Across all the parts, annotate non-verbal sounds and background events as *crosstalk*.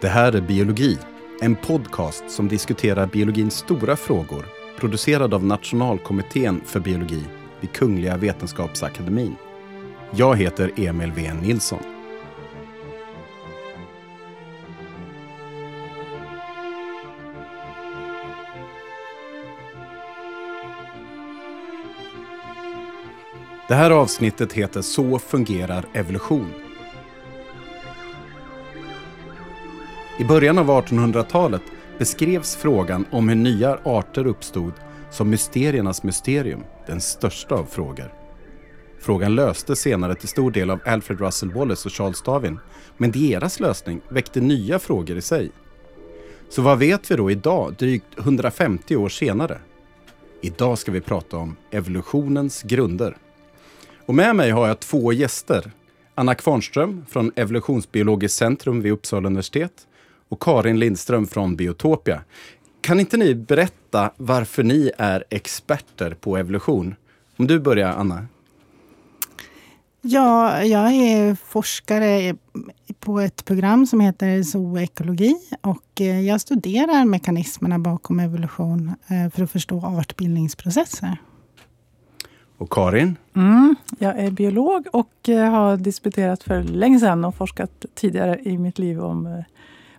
Det här är Biologi, en podcast som diskuterar biologins stora frågor, producerad av Nationalkommittén för biologi vid Kungliga Vetenskapsakademien. Jag heter Emil V Nilsson. Det här avsnittet heter Så fungerar evolution. I början av 1800-talet beskrevs frågan om hur nya arter uppstod som mysteriernas mysterium, den största av frågor. Frågan löstes senare till stor del av Alfred Russel Wallace och Charles Darwin, men deras lösning väckte nya frågor i sig. Så vad vet vi då idag, drygt 150 år senare? Idag ska vi prata om evolutionens grunder. Och med mig har jag två gäster. Anna Kvarnström från Evolutionsbiologiskt centrum vid Uppsala universitet och Karin Lindström från Biotopia. Kan inte ni berätta varför ni är experter på evolution? Om du börjar, Anna. Ja, jag är forskare på ett program som heter zooekologi och eh, jag studerar mekanismerna bakom evolution eh, för att förstå artbildningsprocesser. Och Karin? Mm, jag är biolog och eh, har disputerat för länge sedan och forskat tidigare i mitt liv om,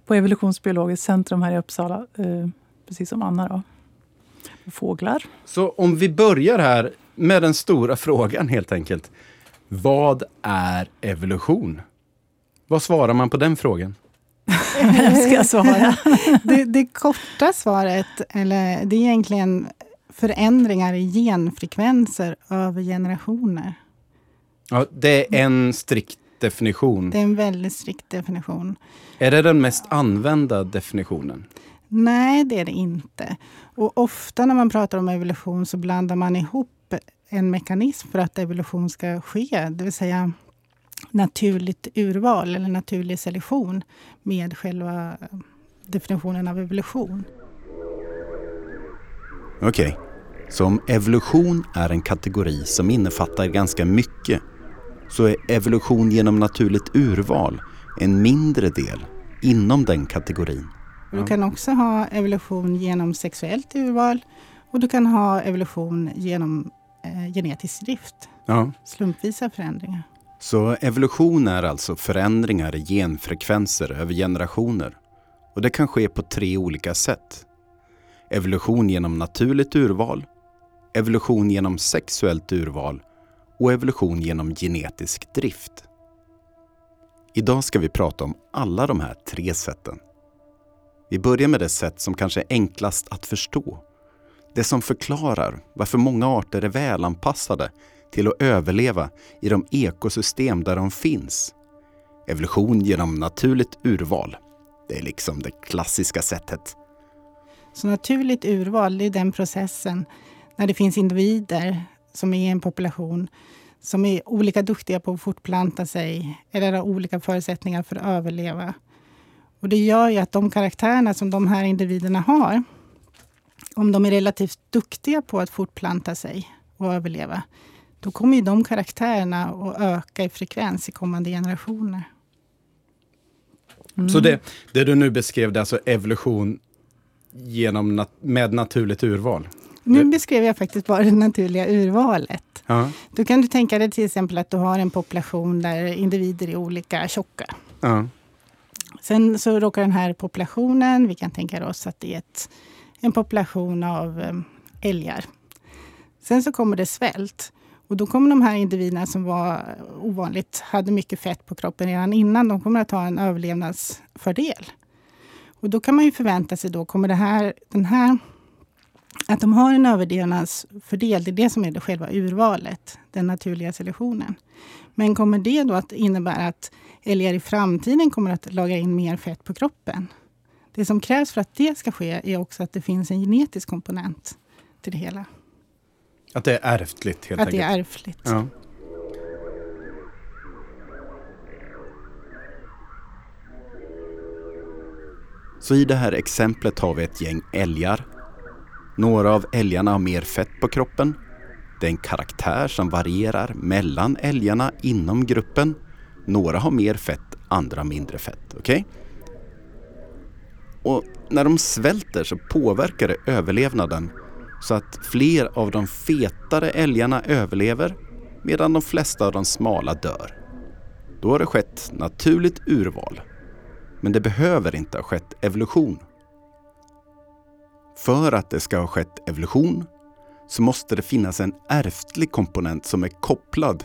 på Evolutionsbiologiskt centrum här i Uppsala, precis som Anna. Då. Fåglar. Så om vi börjar här med den stora frågan helt enkelt. Vad är evolution? Vad svarar man på den frågan? *laughs* ska jag svara? det, det korta svaret, eller det är egentligen förändringar i genfrekvenser över generationer. Ja, det är en strikt definition. Det är en väldigt strikt definition. Är det den mest använda definitionen? Nej, det är det inte. Och ofta när man pratar om evolution så blandar man ihop en mekanism för att evolution ska ske, det vill säga naturligt urval eller naturlig selektion med själva definitionen av evolution. Okej, okay. så om evolution är en kategori som innefattar ganska mycket så är evolution genom naturligt urval en mindre del inom den kategorin. Du kan också ha evolution genom sexuellt urval och du kan ha evolution genom eh, genetisk drift. Ja. Slumpvisa förändringar. Så evolution är alltså förändringar i genfrekvenser över generationer. Och det kan ske på tre olika sätt. Evolution genom naturligt urval, evolution genom sexuellt urval och evolution genom genetisk drift. Idag ska vi prata om alla de här tre sätten. Vi börjar med det sätt som kanske är enklast att förstå det som förklarar varför många arter är välanpassade till att överleva i de ekosystem där de finns. Evolution genom naturligt urval. Det är liksom det klassiska sättet. Så naturligt urval, det är den processen när det finns individer som är i en population som är olika duktiga på att fortplanta sig eller har olika förutsättningar för att överleva. Och det gör ju att de karaktärerna som de här individerna har om de är relativt duktiga på att fortplanta sig och överleva, då kommer ju de karaktärerna att öka i frekvens i kommande generationer. Mm. Så det, det du nu beskrev, det är alltså evolution genom nat med naturligt urval? Nu beskrev jag faktiskt bara det naturliga urvalet. Ja. Då kan du tänka dig till exempel att du har en population där individer är olika tjocka. Ja. Sen så råkar den här populationen, vi kan tänka oss att det är ett en population av eh, älgar. Sen så kommer det svält. Och då kommer de här individerna som var ovanligt, hade mycket fett på kroppen redan innan, de kommer att ha en överlevnadsfördel. Och då kan man ju förvänta sig då, kommer det här, den här, att de har en överlevnadsfördel, det är det som är det själva urvalet, den naturliga selektionen. Men kommer det då att innebära att älgar i framtiden kommer att lagra in mer fett på kroppen? Det som krävs för att det ska ske är också att det finns en genetisk komponent till det hela. Att det är ärftligt helt att enkelt? Att det är ärftligt. Ja. Så i det här exemplet har vi ett gäng älgar. Några av älgarna har mer fett på kroppen. Det är en karaktär som varierar mellan älgarna inom gruppen. Några har mer fett, andra mindre fett. Okej? Okay? Och när de svälter så påverkar det överlevnaden så att fler av de fetare älgarna överlever medan de flesta av de smala dör. Då har det skett naturligt urval. Men det behöver inte ha skett evolution. För att det ska ha skett evolution så måste det finnas en ärftlig komponent som är kopplad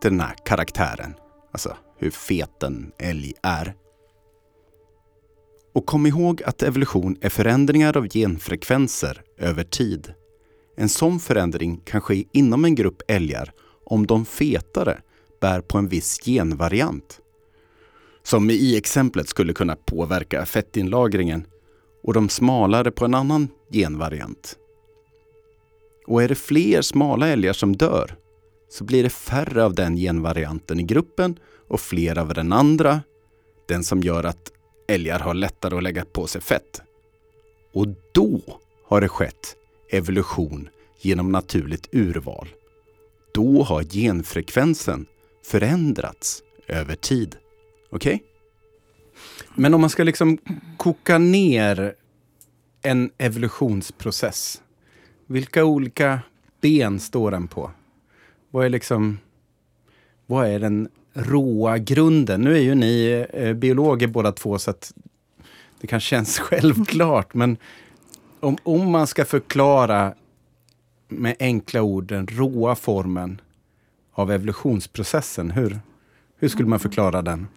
till den här karaktären. Alltså hur fet en älg är. Och kom ihåg att evolution är förändringar av genfrekvenser över tid. En sån förändring kan ske inom en grupp älgar om de fetare bär på en viss genvariant. Som i exemplet skulle kunna påverka fettinlagringen och de smalare på en annan genvariant. Och är det fler smala älgar som dör så blir det färre av den genvarianten i gruppen och fler av den andra, den som gör att älgar har lättare att lägga på sig fett. Och då har det skett evolution genom naturligt urval. Då har genfrekvensen förändrats över tid. Okej? Okay? Men om man ska liksom koka ner en evolutionsprocess. Vilka olika ben står den på? Vad är liksom... Vad är den råa grunden? Nu är ju ni eh, biologer båda två så att det kanske känns *laughs* självklart. Men om, om man ska förklara med enkla ord den råa formen av evolutionsprocessen, hur, hur skulle man förklara den?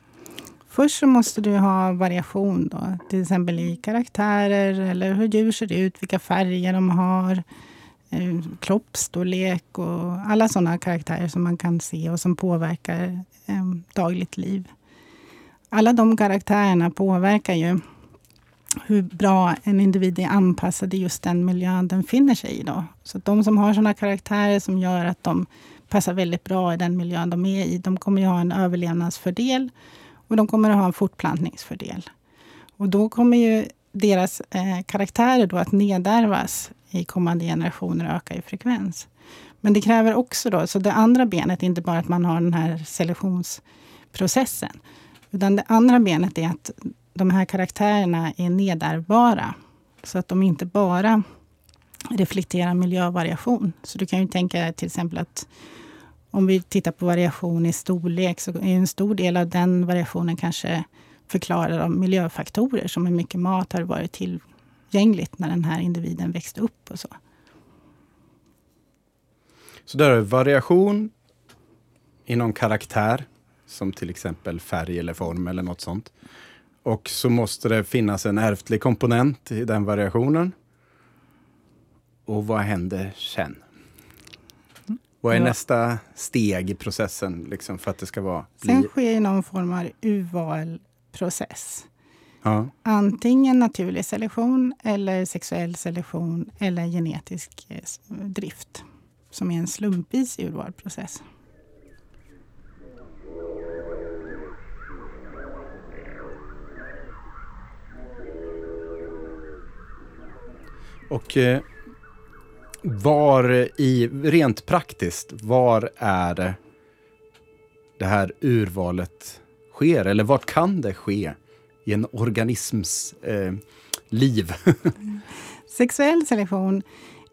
Först så måste du ha variation då, till exempel i karaktärer eller hur djur ser ut, vilka färger de har, eh, kroppsstorlek och alla sådana karaktärer som man kan se och som påverkar eh, dagligt liv. Alla de karaktärerna påverkar ju hur bra en individ är anpassad i just den miljön den finner sig i. Då. Så de som har sådana karaktärer som gör att de passar väldigt bra i den miljön de är i, de kommer ju ha en överlevnadsfördel och de kommer att ha en fortplantningsfördel. Och då kommer ju deras eh, karaktärer då att nedärvas i kommande generationer och öka i frekvens. Men det kräver också då, så det andra benet är inte bara att man har den här selektionsprocessen. Utan det andra benet är att de här karaktärerna är nedärvbara. Så att de inte bara reflekterar miljövariation. Så du kan ju tänka till exempel att om vi tittar på variation i storlek så är en stor del av den variationen kanske förklarad av miljöfaktorer som hur mycket mat har varit tillgängligt när den här individen växte upp och så. Så där är variation i någon karaktär, som till exempel färg eller form eller något sånt. Och så måste det finnas en ärftlig komponent i den variationen. Och vad händer sen? Vad är ja. nästa steg i processen liksom, för att det ska vara... Sen sker någon form av urvalprocess. Ja. Antingen naturlig selektion, eller sexuell selektion eller genetisk eh, drift som är en slumpvis urvalprocess. Och eh, var i, rent praktiskt, var är det det här urvalet sker? Eller vart kan det ske i en organisms eh, liv? *laughs* Sexuell selektion,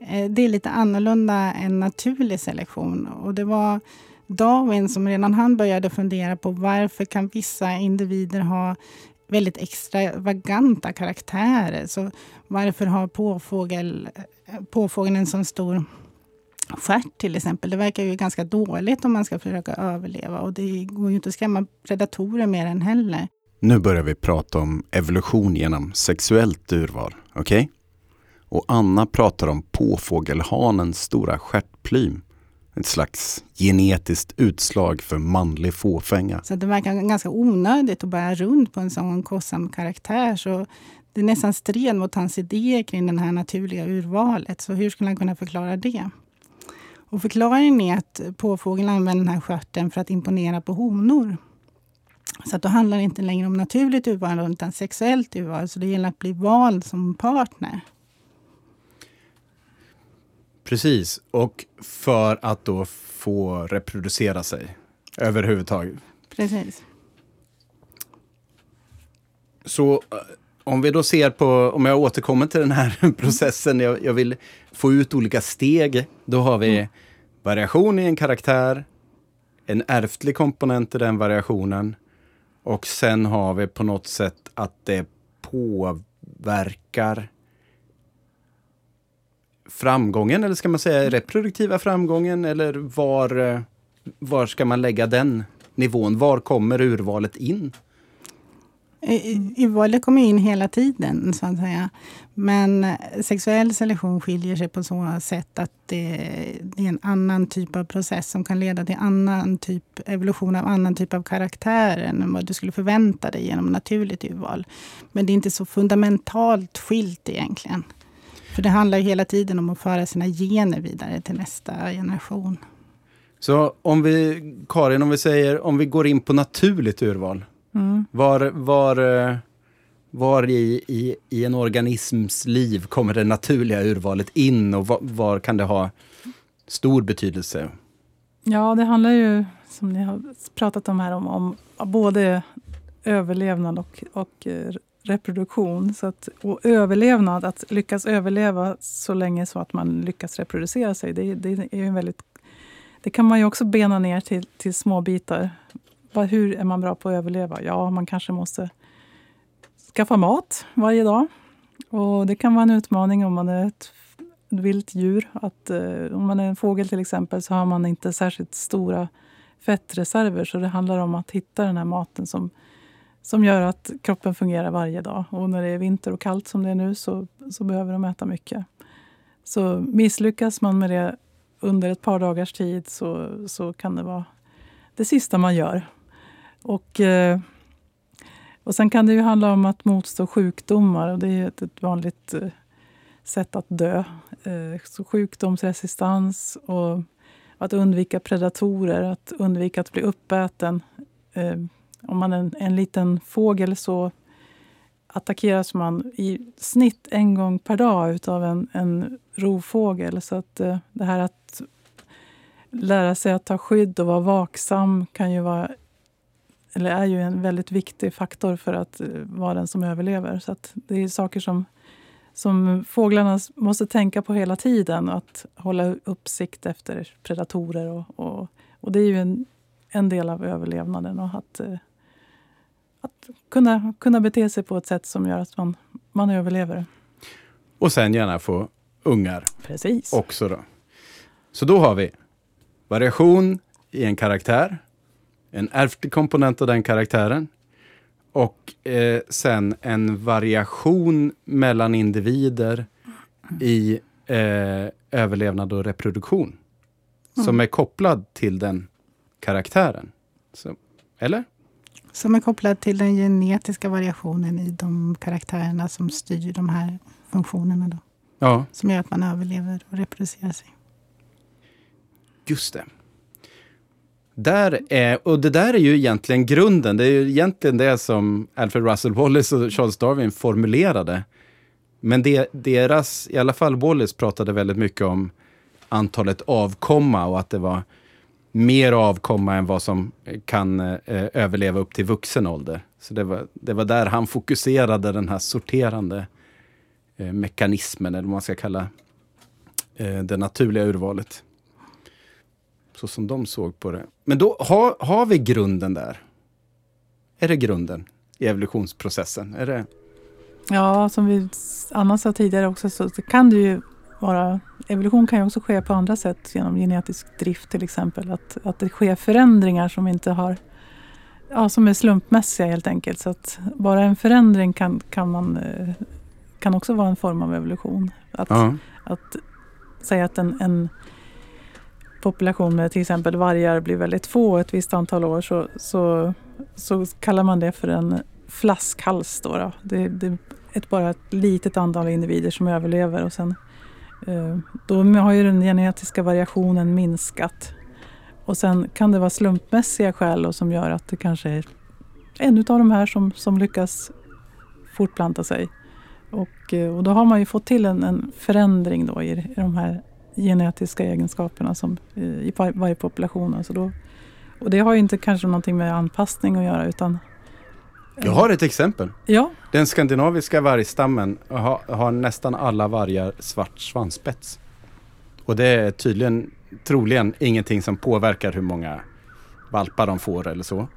eh, det är lite annorlunda än naturlig selektion. Och det var Darwin som redan han började fundera på varför kan vissa individer ha väldigt extravaganta karaktärer. Så varför har påfågel, påfågeln en så stor stjärt till exempel? Det verkar ju ganska dåligt om man ska försöka överleva och det går ju inte att skrämma predatorer med den heller. Nu börjar vi prata om evolution genom sexuellt urval, okej? Okay? Och Anna pratar om påfågelhanens stora stjärtplym. Ett slags genetiskt utslag för manlig fåfänga. Så det verkar ganska onödigt att bära runt på en sån kostsam karaktär. Så det är nästan stred mot hans idéer kring det här naturliga urvalet. Så hur skulle han kunna förklara det? Och förklaringen är att påfågeln använder den här skörten för att imponera på honor. Så att då handlar det inte längre om naturligt urval utan sexuellt urval. Så det gäller att bli vald som partner. Precis, och för att då få reproducera sig överhuvudtaget. Precis. Så om vi då ser på, om jag återkommer till den här *laughs* processen, jag, jag vill få ut olika steg. Då har vi mm. variation i en karaktär, en ärftlig komponent i den variationen och sen har vi på något sätt att det påverkar framgången, eller ska man säga reproduktiva framgången, eller var, eh, var ska man lägga den nivån? Var kommer urvalet in? Urvalet kommer in hela tiden, så att säga. Men eh, sexuell selektion skiljer sig på så sätt att det är en annan typ av process som kan leda till annan typ, evolution av annan typ av karaktär än vad du skulle förvänta dig genom naturligt urval. Men det är inte så fundamentalt skilt egentligen. För det handlar hela tiden om att föra sina gener vidare till nästa generation. Så om vi, Karin, om vi säger om vi går in på naturligt urval. Mm. Var, var, var i, i, i, en organisms liv kommer det naturliga urvalet in och var, var, kan det ha stor betydelse? Ja, det handlar ju, som ni har pratat om här, om, om både överlevnad och, och eh, reproduktion. Så att, och överlevnad, att lyckas överleva så länge så att man lyckas reproducera sig, det, det är en väldigt det kan man ju också bena ner till, till små bitar. Hur är man bra på att överleva? Ja, man kanske måste skaffa mat varje dag. Och Det kan vara en utmaning om man är ett vilt djur. Att, eh, om man är en fågel till exempel så har man inte särskilt stora fettreserver. Så det handlar om att hitta den här maten som, som gör att kroppen fungerar varje dag. Och när det är vinter och kallt som det är nu så, så behöver de äta mycket. Så misslyckas man med det under ett par dagars tid så, så kan det vara det sista man gör. Och, eh, och sen kan det ju handla om att motstå sjukdomar. och Det är ett, ett vanligt eh, sätt att dö. Eh, så sjukdomsresistans och att undvika predatorer, att undvika att bli uppäten. Om man är en, en liten fågel så attackeras man i snitt en gång per dag av en, en rovfågel. Så att eh, det här att lära sig att ta skydd och vara vaksam kan ju vara eller är ju en väldigt viktig faktor för att eh, vara den som överlever. Så det är saker som, som fåglarna måste tänka på hela tiden. Att hålla uppsikt efter predatorer. Och, och, och det är ju en, en del av överlevnaden. Och att, eh, att kunna, kunna bete sig på ett sätt som gör att man, man överlever. Och sen gärna få ungar Precis. också. Då. Så då har vi variation i en karaktär en ärftlig komponent av den karaktären. Och eh, sen en variation mellan individer i eh, överlevnad och reproduktion. Mm. Som är kopplad till den karaktären. Så, eller? Som är kopplad till den genetiska variationen i de karaktärerna som styr de här funktionerna. Då. Ja. Som gör att man överlever och reproducerar sig. Just det. Där är, och det där är ju egentligen grunden. Det är ju egentligen det som Alfred Russel Wallace och Charles Darwin formulerade. Men det, deras, i alla fall Wallace pratade väldigt mycket om antalet avkomma och att det var mer avkomma än vad som kan eh, överleva upp till vuxen ålder. Så det var, det var där han fokuserade den här sorterande eh, mekanismen, eller vad man ska kalla eh, det naturliga urvalet så som de såg på det. Men då har, har vi grunden där. Är det grunden i evolutionsprocessen? Är det... Ja, som vi Anna sa tidigare också så kan det ju vara... Evolution kan ju också ske på andra sätt genom genetisk drift till exempel. Att, att det sker förändringar som inte har... Ja, som är slumpmässiga helt enkelt. Så att bara en förändring kan, kan, man, eh, kan också vara en form av evolution. Att, uh att säga att en, en population med till exempel vargar blir väldigt få ett visst antal år så, så, så kallar man det för en flaskhals. Då, då. Det, det, är ett, bara ett litet antal individer som överlever och sen Eh, då har ju den genetiska variationen minskat. Och sen kan det vara slumpmässiga skäl som gör att det kanske är en av de här som, som lyckas fortplanta sig. Och, eh, och då har man ju fått till en, en förändring då i, i de här genetiska egenskaperna som, eh, i varje population. Alltså då, och det har ju inte kanske någonting med anpassning att göra utan jag har ett exempel. Ja. Den skandinaviska vargstammen har, har nästan alla vargar svart svansspets. Och det är tydligen, troligen ingenting som påverkar hur många valpar de får eller så.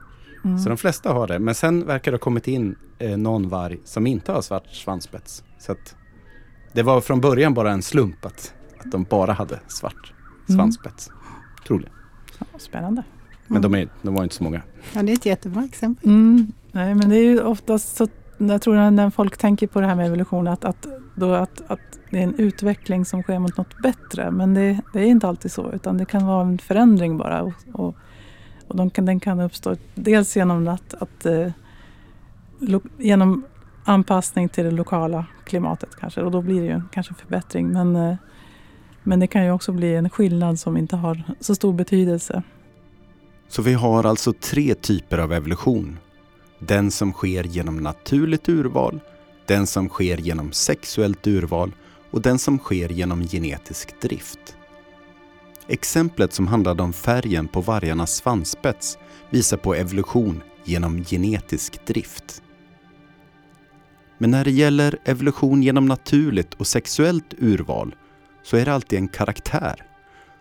Mm. Så de flesta har det. Men sen verkar det ha kommit in eh, någon varg som inte har svart svansspets. Så att det var från början bara en slump att, att de bara hade svart svansspets. Mm. Troligen. Spännande. Men de, är, de var inte så många. Ja, det är ett jättebra exempel. Mm. Nej, men det är ju oftast så, jag tror när folk tänker på det här med evolution, att, att, då att, att det är en utveckling som sker mot något bättre. Men det, det är inte alltid så, utan det kan vara en förändring bara. Och, och, och de kan, den kan uppstå dels genom att, att eh, lo, genom anpassning till det lokala klimatet kanske. Och då blir det ju kanske förbättring. Men, eh, men det kan ju också bli en skillnad som inte har så stor betydelse. Så vi har alltså tre typer av evolution. Den som sker genom naturligt urval, den som sker genom sexuellt urval och den som sker genom genetisk drift. Exemplet som handlade om färgen på vargarnas svansspets visar på evolution genom genetisk drift. Men när det gäller evolution genom naturligt och sexuellt urval så är det alltid en karaktär.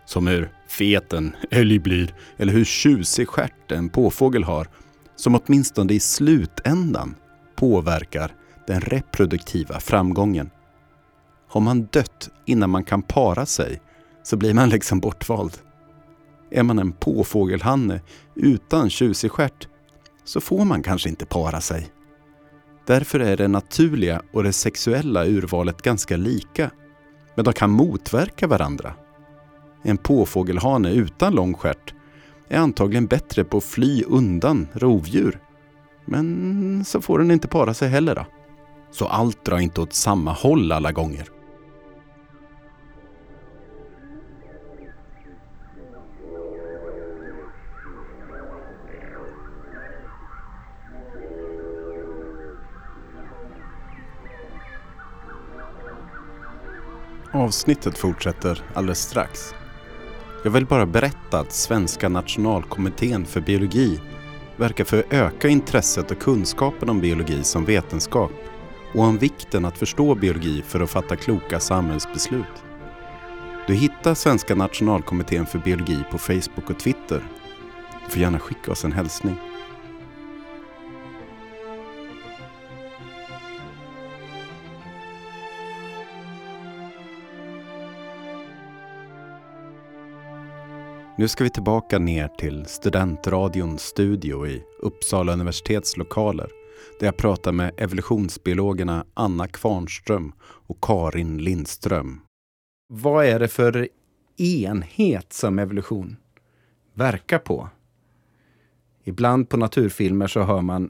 Som hur fet en älg blir eller hur tjusig stjärt en påfågel har som åtminstone i slutändan påverkar den reproduktiva framgången. Har man dött innan man kan para sig så blir man liksom bortvald. Är man en påfågelhanne utan tjusig stjärt så får man kanske inte para sig. Därför är det naturliga och det sexuella urvalet ganska lika. Men de kan motverka varandra. En påfågelhane utan lång stjärt är antagligen bättre på att fly undan rovdjur. Men så får den inte para sig heller då. Så allt drar inte åt samma håll alla gånger. Avsnittet fortsätter alldeles strax. Jag vill bara berätta att Svenska nationalkommittén för biologi verkar för att öka intresset och kunskapen om biologi som vetenskap och om vikten att förstå biologi för att fatta kloka samhällsbeslut. Du hittar Svenska nationalkommittén för biologi på Facebook och Twitter. Du får gärna skicka oss en hälsning. Nu ska vi tillbaka ner till Studentradions studio i Uppsala universitets lokaler där jag pratar med evolutionsbiologerna Anna Kvarnström och Karin Lindström. Vad är det för enhet som evolution verkar på? Ibland på naturfilmer så hör man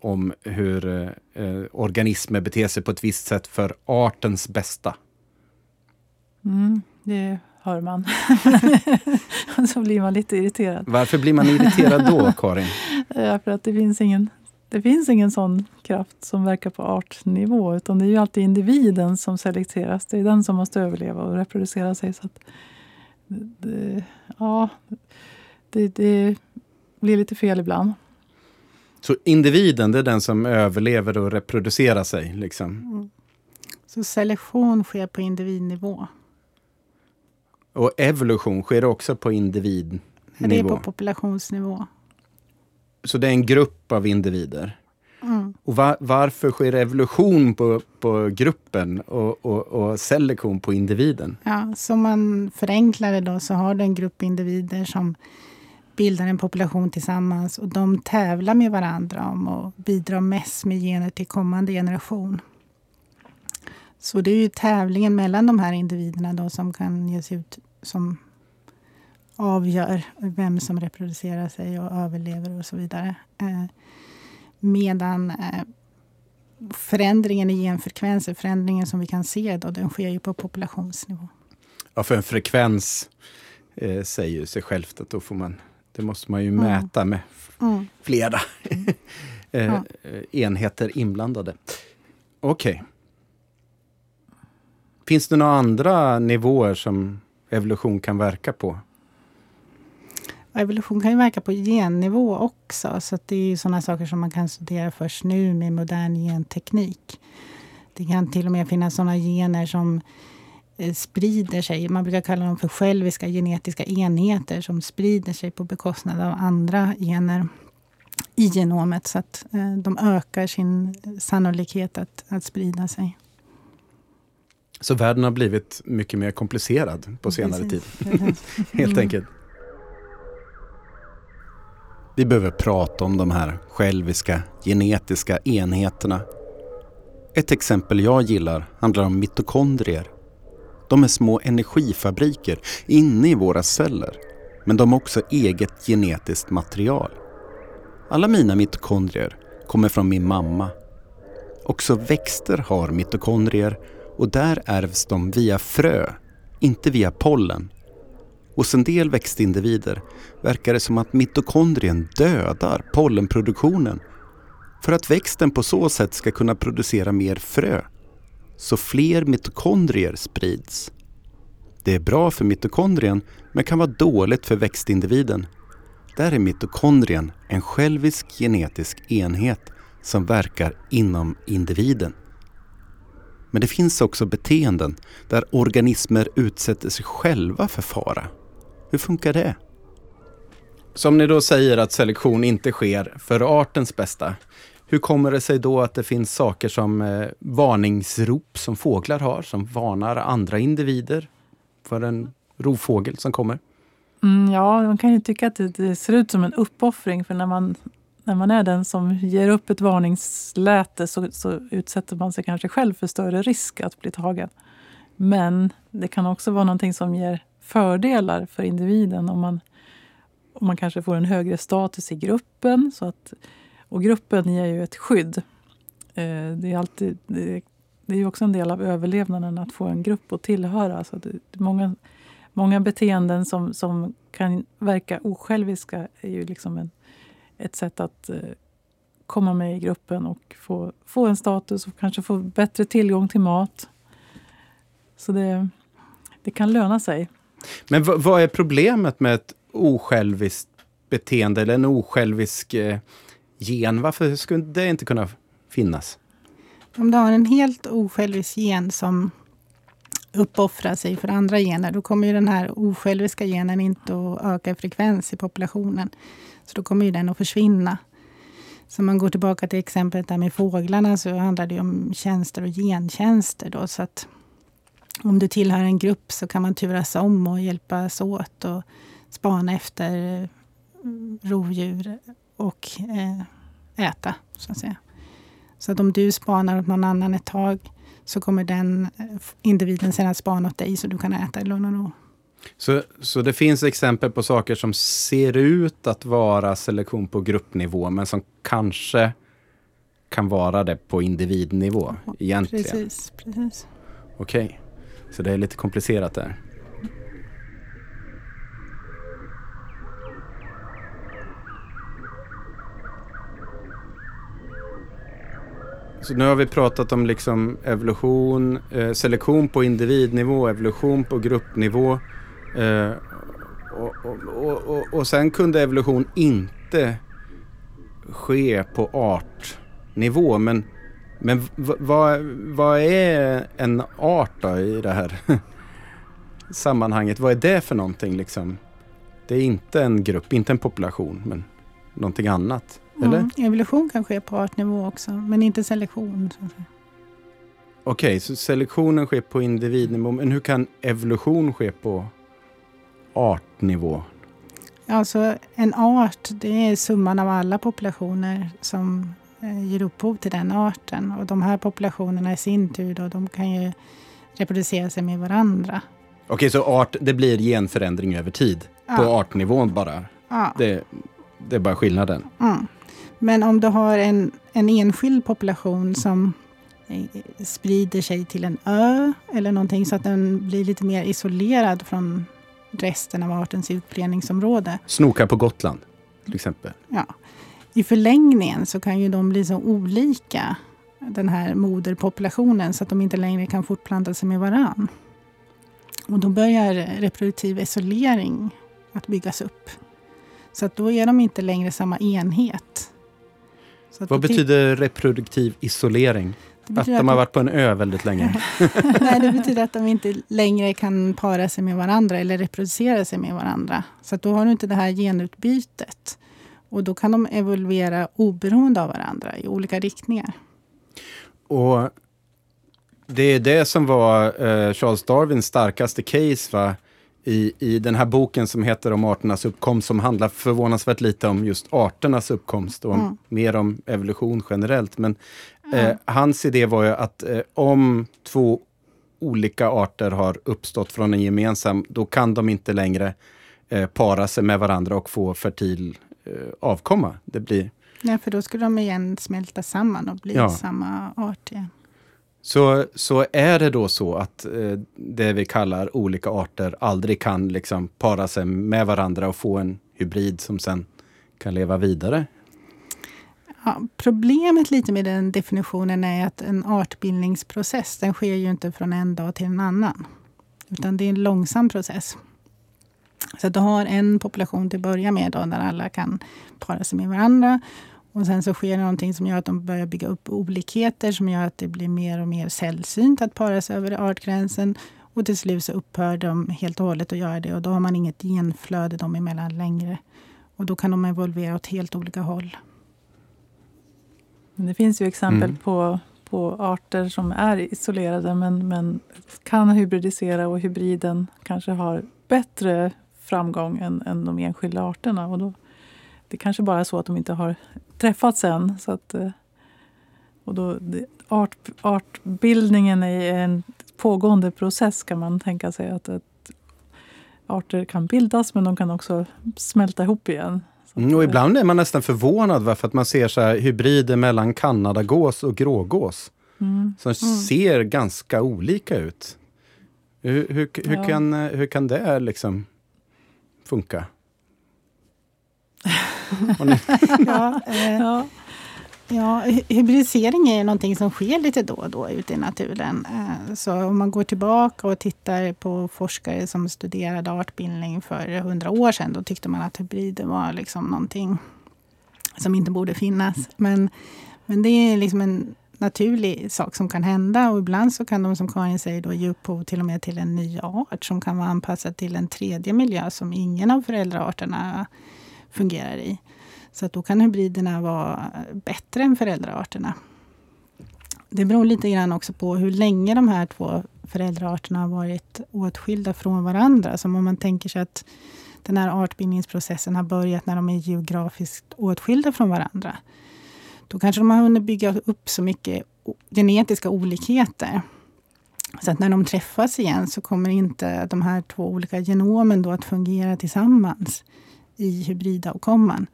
om hur eh, organismer beter sig på ett visst sätt för artens bästa. Mm, det hör man. *laughs* så blir man lite irriterad. Varför blir man irriterad då, *laughs* Karin? ja, för att det finns ingen det finns ingen sån kraft som verkar på artnivå, utan det är ju alltid individen som selekteras. Det är den som måste överleva och reproducera sig. Så det, ja, det, det, blir lite fel ibland. Så individen, det är den som överlever och reproducerar sig? Liksom. Mm. Så selektion sker på individnivå? Och evolution sker också på individnivå? Det är på populationsnivå. Så det är en grupp av individer? Mm. Och var, varför sker evolution på, på gruppen och, och, och, selektion på individen? Ja, som man förenklar det då så har du en grupp individer som bildar en population tillsammans och de tävlar med varandra om att bidra mest med gener till kommande generation. Så det är ju tävlingen mellan de här individerna då som kan ges ut som avgör vem som reproducerar sig och överlever och så vidare. Eh, medan eh, förändringen i genfrekvenser, förändringen som vi kan se, då, den sker ju på populationsnivå. Ja, för en frekvens eh, säger sig självt att då får man, det måste man ju mm. mäta med mm. flera *laughs* ja. enheter inblandade. Okej. Okay. Finns det några andra nivåer som evolution kan verka på? evolution kan ju verka på gennivå också. Så det är sådana saker som man kan studera först nu med modern genteknik. Det kan till och med finnas sådana gener som eh, sprider sig. Man brukar kalla dem för själviska genetiska enheter som sprider sig på bekostnad av andra gener i genomet så att eh, de ökar sin sannolikhet att, att sprida sig. Så världen har blivit mycket mer komplicerad på senare Precis. tid. *laughs* Helt mm. enkelt. Vi behöver prata om de här själviska genetiska enheterna. Ett exempel jag gillar handlar om mitokondrier. De är små energifabriker inne i våra celler. Men de har också eget genetiskt material. Alla mina mitokondrier kommer från min mamma. Också växter har mitokondrier och där ärvs de via frö, inte via pollen. Hos en del växtindivider verkar det som att mitokondrien dödar pollenproduktionen för att växten på så sätt ska kunna producera mer frö. Så fler mitokondrier sprids. Det är bra för mitokondrien men kan vara dåligt för växtindividen. Där är mitokondrien en självisk genetisk enhet som verkar inom individen. Men det finns också beteenden där organismer utsätter sig själva för fara. Hur funkar det? Som ni då säger att selektion inte sker för artens bästa. Hur kommer det sig då att det finns saker som eh, varningsrop som fåglar har, som varnar andra individer för en rovfågel som kommer? Mm, ja, man kan ju tycka att det, det, ser ut som en uppoffring för när man, när man är den som ger upp ett varningsläte så, så utsätter man sig kanske själv för större risk att bli tagen. Men det kan också vara någonting som ger fördelar för individen om man, om man kanske får en högre status i gruppen. Så att, och gruppen ger ju ett skydd. Eh, det är, alltid, det, det är också en del av överlevnaden att få en grupp att tillhöra. Så det, många, många beteenden som, som kan verka osjälviska är ju liksom en, ett sätt att eh, komma med i gruppen och få, få en status och kanske få bättre tillgång till mat. Så det, det kan löna sig. Men vad är problemet med ett osjälviskt beteende eller en osjälvisk eh, gen? Varför skulle det inte kunna finnas? Om du har en helt osjälvisk gen som uppoffrar sig för andra gener, då kommer ju den här osjälviska genen inte att öka i frekvens i populationen. Så då kommer ju den att försvinna. Så om man går tillbaka till exemplet där med fåglarna så handlar det om tjänster och gentjänster. Då, så att om du tillhör en grupp så kan man turas om och hjälpas åt och spana efter eh, rovdjur och eh, äta, så att säga. Så att om du spanar åt någon annan ett tag så kommer den eh, individen sen att spana åt dig så du kan äta i lugn och ro. Så, så det finns exempel på saker som ser ut att vara selektion på gruppnivå men som kanske kan vara det på individnivå egentligen? Precis. precis. Okej. Okay. Så det är lite komplicerat där. Så nu har vi pratat om liksom evolution, eh, selektion på individnivå, evolution på gruppnivå. Eh, och, och, och, och, sen kunde evolution inte ske på artnivå. Men men vad, vad är en art då i det här *laughs* sammanhanget? Vad är det för någonting liksom? Det är inte en grupp, inte en population, men någonting annat. Eller? Mm, evolution kan ske på artnivå också, men inte selektion. Okej, okay, så selektionen sker på individnivå, men hur kan evolution ske på artnivå? Alltså en art, det är summan av alla populationer som Eh, ger upphov till den arten. Och de här populationerna i sin tur då, de kan ju reproducera sig med varandra. Okej, så art, det blir genförändring över tid? Ja. På artnivån bara? Ja. Det, det är bara skillnaden? Mm. Men om du har en, en enskild population som eh, sprider sig till en ö eller någonting så att den blir lite mer isolerad från resten av artens utbredningsområde. Snokar på Gotland till exempel? Ja i förlängningen så kan ju de bli så olika, den här moderpopulationen, så att de inte längre kan fortplanta sig med varann. Och då börjar reproduktiv isolering att byggas upp. Så att då är de inte längre samma enhet. Vad betyder reproduktiv isolering? Att de har varit på en ö väldigt länge? *laughs* Nej, det betyder att de inte längre kan para sig med varandra eller reproducera sig med varandra. Så då har du inte det här genutbytet. Och då kan de evolvera oberoende av varandra i olika riktningar. Och det är det som var eh, Charles Darwins starkaste case va? I, i den här boken som heter Om arternas uppkomst som handlar förvånansvärt lite om just arternas uppkomst och mm. mer om evolution generellt. Men eh, hans idé var ju att eh, om två olika arter har uppstått från en gemensam, då kan de inte längre eh, para sig med varandra och få fertil eh, avkomma. Det blir... Nej, för då skulle de igen smälta samman och bli ja. samma art igen. Så, så är det då så att eh, det vi kallar olika arter aldrig kan liksom para sig med varandra och få en hybrid som sen kan leva vidare? Ja, problemet lite med den definitionen är att en artbildningsprocess, den sker ju inte från en dag till en annan. Utan det är en långsam process. Så du har en population till att börja med, då, där alla kan para sig med varandra. Och sen så sker det någonting som gör att de börjar bygga upp olikheter som gör att det blir mer och mer sällsynt att para sig över artgränsen. Och till slut så upphör de helt och hållet att göra det och då har man inget genflöde dem emellan längre. Och då kan de evolvera åt helt olika håll. Men det finns ju exempel mm. på, på arter som är isolerade men, men kan hybridisera och hybriden kanske har bättre framgång än, än de enskilda arterna. Och då, det kanske bara är så att de inte har träffats än. Så att, eh, och då, art, artbildningen är en pågående process kan man tänka sig. Att, att arter kan bildas men de kan också smälta ihop igen. Mm, och ibland är man nästan förvånad för att man ser så hybrider mellan kanadagås och grågås. Mm. Som mm. ser ganska olika ut. Hur, hur, hur ja. kan, hur kan det liksom funka? *laughs* *laughs* ja, eh, ja. Ja, hybridisering är någonting som sker lite då och då ute i naturen. Eh, så om man går tillbaka och tittar på forskare som studerade artbildning för hundra år sedan, då tyckte man att hybrider var liksom någonting som inte borde finnas. Men, men det är liksom en naturlig sak som kan hända och ibland så kan de, som Karin säger, då, ge upphov till och med till en ny art som kan vara anpassad till en tredje miljö som ingen av föräldraarterna fungerar i. Så att då kan hybriderna vara bättre än föräldraarterna. Det beror lite grann också på hur länge de här två föräldraarterna har varit åtskilda från varandra. Som om man tänker sig att den här artbildningsprocessen har börjat när de är geografiskt åtskilda från varandra. Då kanske de har hunnit bygga upp så mycket genetiska olikheter. Så att när de träffas igen så kommer inte de här två olika genomen då att fungera tillsammans i hybridavkomman.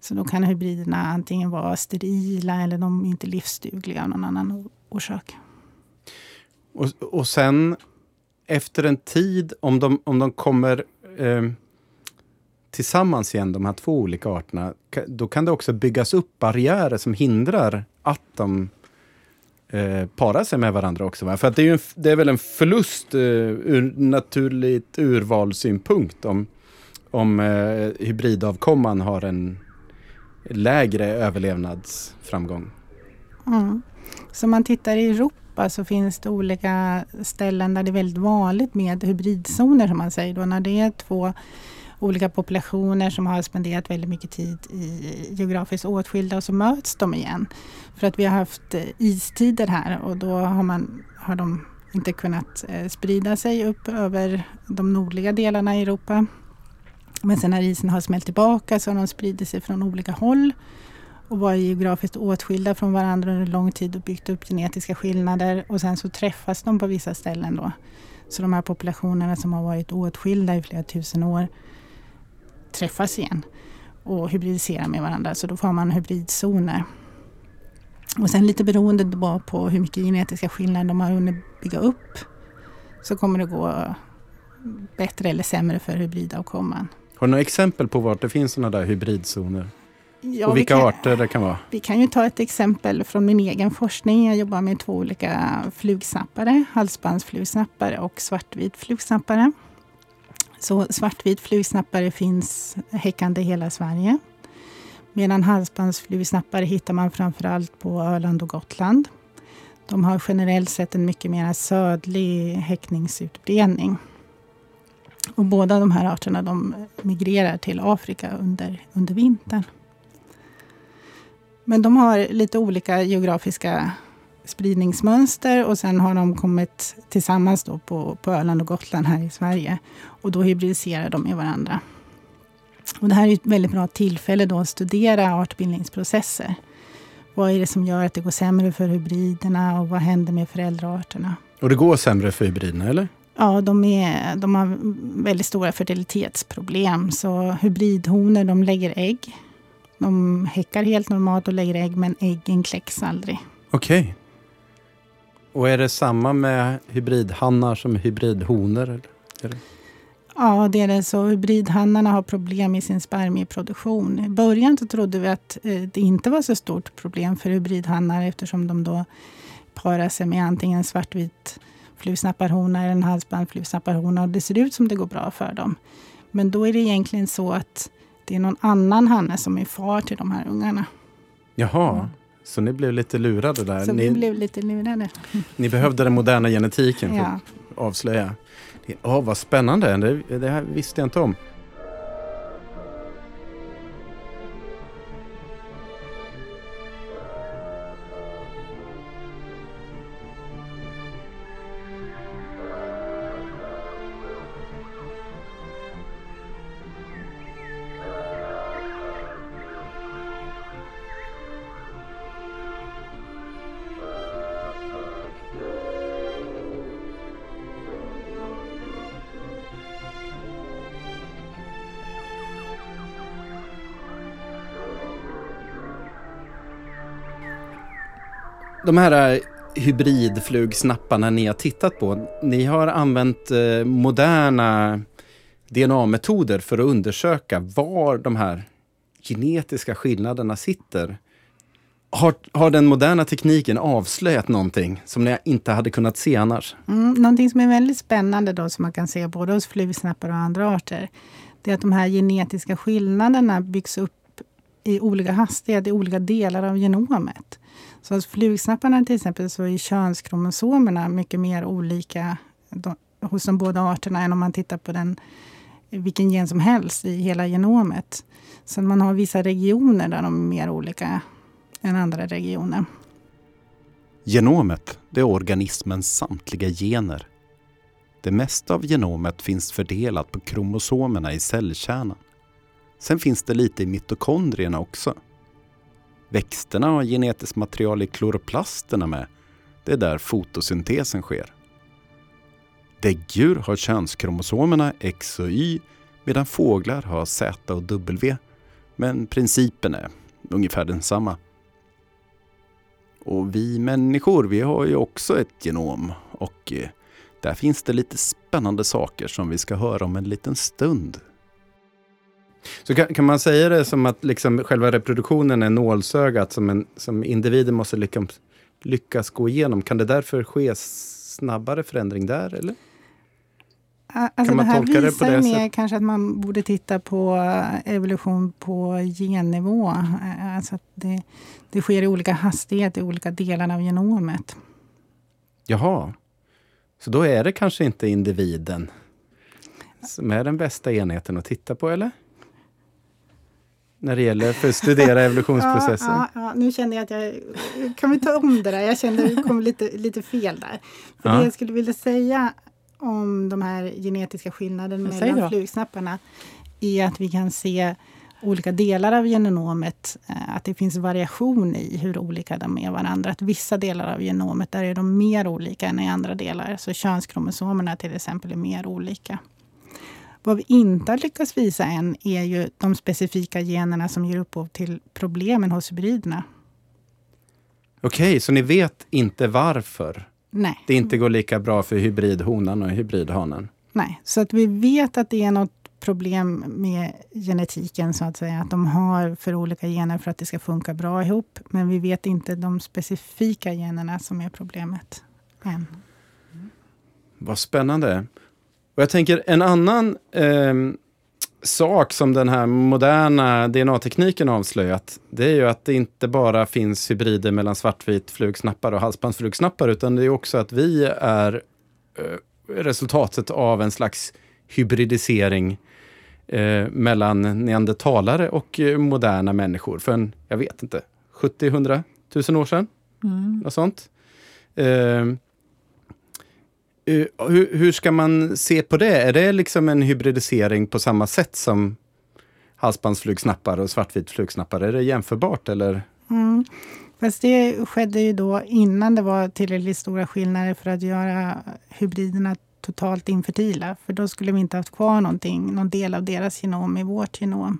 Så då kan hybriderna antingen vara sterila eller de är inte livsdugliga av någon annan orsak. Och, och sen efter en tid, om de, om de kommer eh, tillsammans igen, de här två olika arterna, då kan det också byggas upp barriärer som hindrar att de eh, parar sig med varandra också. Va? För att det är, en, det är väl en förlust eh, ur naturligt urvalssynpunkt om, om eh, hybridavkomman har en lägre överlevnadsframgång. Mm. Så om man tittar i Europa så finns det olika ställen där det är väldigt vanligt med hybridzoner som man säger då när det är två olika populationer som har spenderat väldigt mycket tid i geografiskt åtskilda och så möts de igen. För att vi har haft eh, istider här och då har, man, har de inte kunnat eh, sprida sig upp över de nordliga delarna i Europa. Men sen när isen har smält tillbaka så har de spridit sig från olika håll och varit geografiskt åtskilda från varandra under lång tid och byggt upp genetiska skillnader och sen så träffas de på vissa ställen då. Så de här populationerna som har varit åtskilda i flera tusen år träffas igen och hybridiserar med varandra. Så då får man hybridzoner. Och sen lite beroende på hur mycket genetiska skillnader de har hunnit bygga upp så kommer det gå bättre eller sämre för hybridavkomman. Har du några exempel på vart det finns sådana där hybridzoner? Ja, och vilka kan, arter det kan vara? Vi kan ju ta ett exempel från min egen forskning. Jag jobbar med två olika flugsnappare, halsbandsflugsnappare och svartvit flugsnappare. Så svartvit flugsnappare finns häckande i hela Sverige. Medan halsbandsflugsnappare hittar man framförallt på Öland och Gotland. De har generellt sett en mycket mer södlig häckningsutbredning. Och båda de här arterna de migrerar till Afrika under, under vintern. Men de har lite olika geografiska spridningsmönster och sen har de kommit tillsammans då på, på Öland och Gotland här i Sverige. Och då hybridiserar de med varandra. Och det här är ett väldigt bra tillfälle då att studera artbildningsprocesser. Vad är det som gör att det går sämre för hybriderna och vad händer med föräldraarterna? Och det går sämre för hybriderna, eller? Ja, de, är, de har väldigt stora fertilitetsproblem. Så hybridhonor de lägger ägg. De häckar helt normalt och lägger ägg, men äggen kläcks aldrig. Okej. Okay. Och är det samma med hybridhannar som hybridhonor? Eller? Ja, det är det. Så hybridhannarna har problem i sin spermieproduktion. I början så trodde vi att eh, det inte var så stort problem för hybridhannar eftersom de då parar sig med antingen svartvit flugsnapparhona eller en halsbandflugsnapparhona. Det ser ut som det går bra för dem. Men då är det egentligen så att det är någon annan hanne som är far till de här ungarna. Jaha, mm. så ni blev lite lurade där? Så ni, vi blev lite lurade. *laughs* Ni behövde den moderna genetiken för ja. att avslöja. Ja, vad spännande, det, det här visste jag inte om. De här eh, hybridflugsnapparna ni har tittat på, ni har använt eh, moderna DNA-metoder för att undersöka var de här genetiska skillnaderna sitter. Har, har den moderna tekniken avslöjat någonting som ni inte hade kunnat se annars? Mm, någonting som är väldigt spännande då som man kan se både hos flugsnappar och andra arter. Det är att de här genetiska skillnaderna byggs upp i olika hastighet i olika delar av genomet. Så hos flugsnapparna till exempel så är könskromosomerna mycket mer olika hos de båda arterna än om man tittar på den, vilken gen som helst i hela genomet. Så man har vissa regioner där de är mer olika än andra regioner. Genomet, det är organismens samtliga gener. Det mesta av genomet finns fördelat på kromosomerna i cellkärnan. Sen finns det lite i mitokondrierna också. Växterna har genetiskt material i kloroplasterna med. Det är där fotosyntesen sker. Däggdjur har könskromosomerna X och Y medan fåglar har Z och W. Men principen är ungefär densamma. Och vi människor, vi har ju också ett genom och eh, där finns det lite spännande saker som vi ska höra om en liten stund. Så kan, kan, man säga det som att liksom själva reproduktionen är nålsögat som, en, som individen måste lyckas, lyckas gå igenom? Kan det därför ske snabbare förändring där? Eller? Alltså kan man det här tolka det på det mer kanske att man borde titta på evolution på gennivå. Alltså att det, det sker i olika hastighet i olika delar av genomet. Jaha. Så då är det kanske inte individen som är den bästa enheten att titta på, eller? När det gäller för att studera evolutionsprocessen? *laughs* Ja, ja, ja, nu känner jag att jag... Kan vi ta om det där? Jag kände att det kom lite, lite fel där. För Det jag skulle vilja säga om de här genetiska skillnaderna mellan flugsnapparna är att vi kan se olika delar av genomet, eh, att det finns variation i hur olika de är varandra. Att vissa delar av genomet, där är de mer olika än i andra delar. Så könskromosomerna till exempel är mer olika. Vad vi inte har lyckats visa än är ju de specifika generna som ger upphov till problemen hos hybriderna. Okej, okay, så ni vet inte varför Nej. det inte går lika bra för hybridhonan och hybridhanen? Nej, så att vi vet att det är något problem med genetiken, så att säga. Att de har för olika gener för att det ska funka bra ihop. Men vi vet inte de specifika generna som är problemet än. Vad spännande. Och jag tänker en annan eh, sak som den här moderna DNA-tekniken avslöjat, det är ju att det inte bara finns hybrider mellan svartvit flugsnappare och halsbandsflugsnappare, utan det är också att vi är eh, resultatet av en slags hybridisering eh, mellan neandertalare och eh, moderna människor för en, jag vet inte, 70-100 000 år sedan. Mm. Något sånt. Eh, Eh, hur, hur, ska man se på det? Är det liksom en hybridisering på samma sätt som halsbandsflugsnappare och svartvit flugsnappare? Är det jämförbart eller? Mm. Fast det skedde ju då innan det var tillräckligt stora skillnader för att göra hybriderna totalt infertila. För då skulle vi inte haft kvar någonting, någon del av deras genom i vårt genom.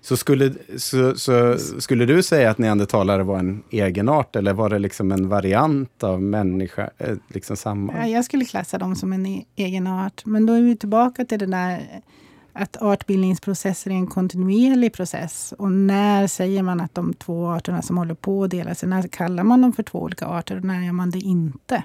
Så skulle, så, så, skulle du säga att neandertalare var en egenart eller var det liksom en variant av människa? Eh, liksom samma? Ja, jag skulle klassa dem som en e-, egenart. Men då är vi tillbaka till det där att artbildningsprocesser är en kontinuerlig process. Och när säger man att de två arterna som håller på att dela sig, när kallar man dem för två olika arter och när gör man det inte?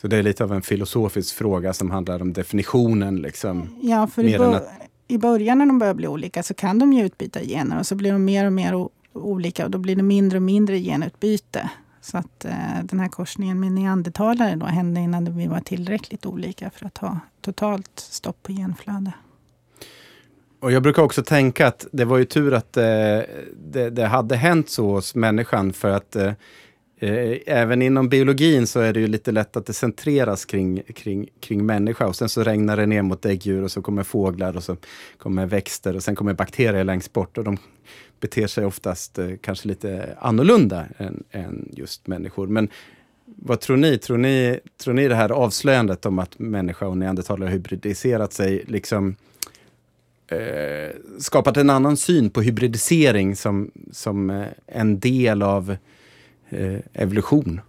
Så det är lite av en filosofisk fråga som handlar om definitionen? Liksom, ja, för mer än att i början när de börjar bli olika så kan de ju utbyta gener och så blir de mer och mer olika och då blir det mindre och mindre genutbyte. Så att eh, den här korsningen med neandertalare då hände innan vi var tillräckligt olika för att ha totalt stopp på genflöde. Och jag brukar också tänka att det var ju tur att eh, det, det, hade hänt så hos människan för att eh, Eh, även inom biologin så är det ju lite lätt att det centreras kring, kring, kring människa och sen så regnar det ner mot däggdjur och så kommer fåglar och så kommer växter och sen kommer bakterier längst bort och de beter sig oftast eh, kanske lite annorlunda än, än just människor. Men vad tror ni? Tror ni, tror ni det här avslöjandet om att människa och neandertalare hybridiserat sig liksom eh, skapat en annan syn på hybridisering som, som eh, en del av eh, Eh, evolution.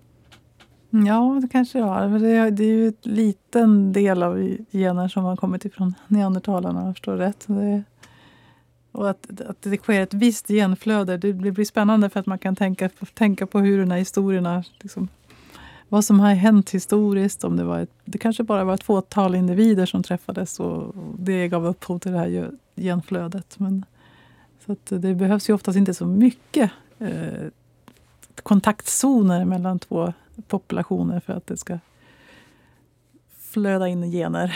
Ja, det kanske det har. Det, det är ju en liten del av gener som har kommit ifrån neandertalarna, om jag förstår rätt. Det, och att, att det sker ett visst genflöde, det blir spännande för att man kan tänka, tänka på hur den här historierna, liksom, vad som har hänt historiskt. Om det, var ett, det kanske bara var ett fåtal individer som träffades och det gav upphov till det här genflödet. Men, så det behövs ju oftast inte så mycket eh, kontaktzoner mellan två populationer för att det ska flöda in gener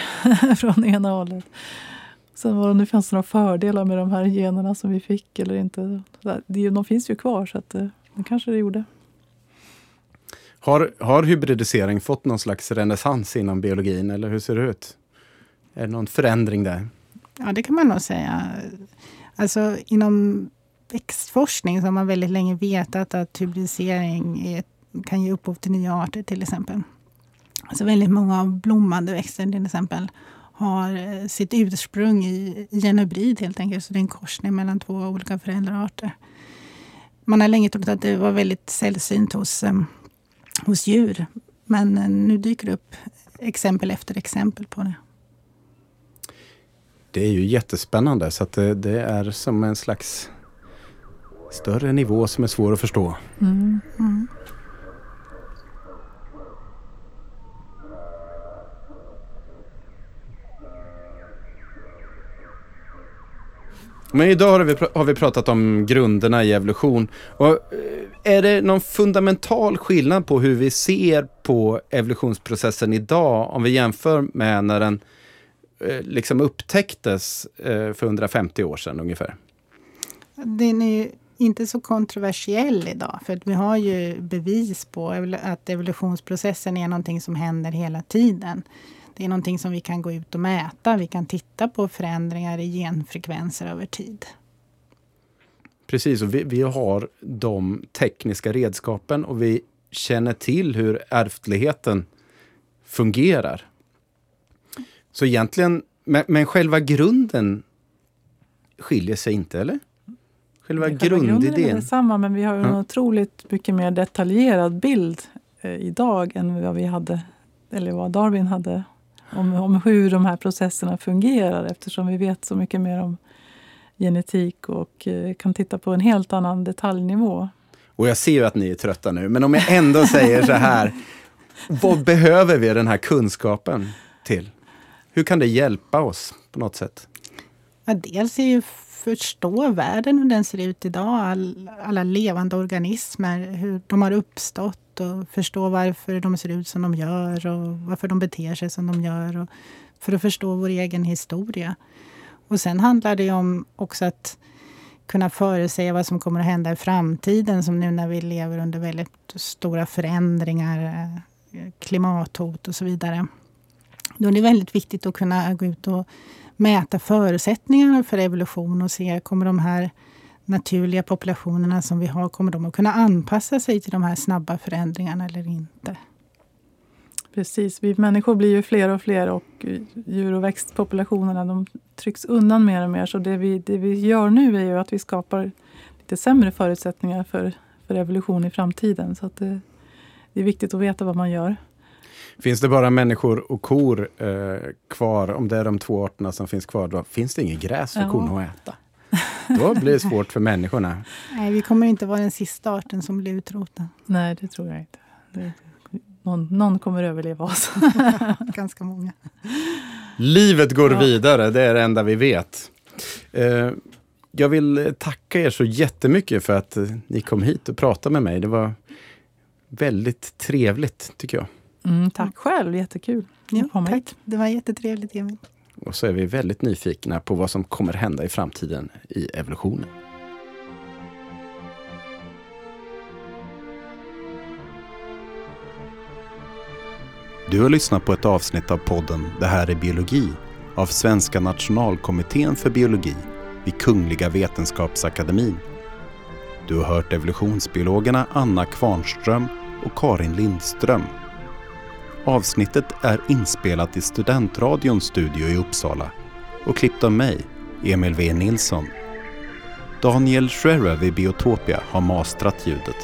*laughs* från ena hållet. Sen var det, nu fanns det några fördelar med de här generna som vi fick eller inte. De finns ju kvar så att det, det kanske det gjorde. Har, har hybridisering fått någon slags renässans inom biologin eller hur ser det ut? Är det någon förändring där? Ja, det kan man nog säga. Alltså inom växtforskning så har man väldigt länge vetat att hybridisering är, kan ge upphov till nya arter till exempel. Så väldigt många av blommande växter till exempel har eh, sitt ursprung i, i en hybrid helt enkelt. Så det är en korsning mellan två olika föräldrararter. Man har länge trott att det var väldigt sällsynt hos, eh, hos djur. Men eh, nu dyker det upp exempel efter exempel på det. Det är ju jättespännande. Så att det, det är som en slags större nivå som är svår att förstå. Mm. Mm. Men idag har vi, har vi pratat om grunderna i evolution. Och eh, är det någon fundamental skillnad på hur vi ser på evolutionsprocessen idag om vi jämför med när den eh, liksom upptäcktes eh, för 150 år sedan ungefär? Den är inte så kontroversiell idag. För vi har ju bevis på att evolutionsprocessen är någonting som händer hela tiden. Det är någonting som vi kan gå ut och mäta. Vi kan titta på förändringar i genfrekvenser över tid. Precis, och vi, vi har de tekniska redskapen och vi känner till hur ärftligheten fungerar. Så egentligen, men, men själva grunden skiljer sig inte, eller? Själva grundidén? Grunden är detsamma, men vi har en ja. otroligt mycket mer detaljerad bild eh, idag än vad vi hade, eller vad Darwin hade, om, om hur de här processerna fungerar eftersom vi vet så mycket mer om genetik och eh, kan titta på en helt annan detaljnivå. Och jag ser ju att ni är trötta nu, men om jag ändå säger så här, *laughs* vad behöver vi den här kunskapen till? Hur kan det hjälpa oss på något sätt? Ja, dels är ju förstå världen hur den ser ut idag. All, alla levande organismer, hur de har uppstått och förstå varför de ser ut som de gör och varför de beter sig som de gör. Och för att förstå vår egen historia. Och sen handlar det om också att kunna förutsäga vad som kommer att hända i framtiden. Som nu när vi lever under väldigt stora förändringar, klimathot och så vidare. Då är det väldigt viktigt att kunna gå ut och mäta förutsättningarna för evolution och se, kommer de här naturliga populationerna som vi har, kommer de att kunna anpassa sig till de här snabba förändringarna eller inte? Precis, vi människor blir ju fler och fler och djur och växtpopulationerna de trycks undan mer och mer. Så det vi, det vi gör nu är ju att vi skapar lite sämre förutsättningar för, för evolution i framtiden. Så det, det är viktigt att veta vad man gör. Finns det bara människor och kor eh, kvar, om det är de två arterna som finns kvar, då finns det inget gräs för ja. korna att äta. Då blir det svårt för människorna. Nej, vi kommer inte vara den sista arten som blir utrotad. Nej, det tror jag inte. Det, någon, någon kommer överleva oss. *laughs* Ganska många. Livet går ja. vidare, det är det enda vi vet. Eh, jag vill tacka er så jättemycket för att ni kom hit och pratade med mig. Det var väldigt trevligt, tycker jag. Mm, tack själv, jättekul ja, tack. Hit. Det var jättetrevligt, Emil. Och så är vi väldigt nyfikna på vad som kommer hända i framtiden i evolutionen. Du har lyssnat på ett avsnitt av podden Det här är biologi av Svenska nationalkommittén för biologi vid Kungliga Vetenskapsakademin. Du har hört evolutionsbiologerna Anna Kvarnström och Karin Lindström Avsnittet är inspelat i Studentradions studio i Uppsala och klippt av mig, Emil V Nilsson. Daniel Schrerer vid Biotopia har mastrat ljudet.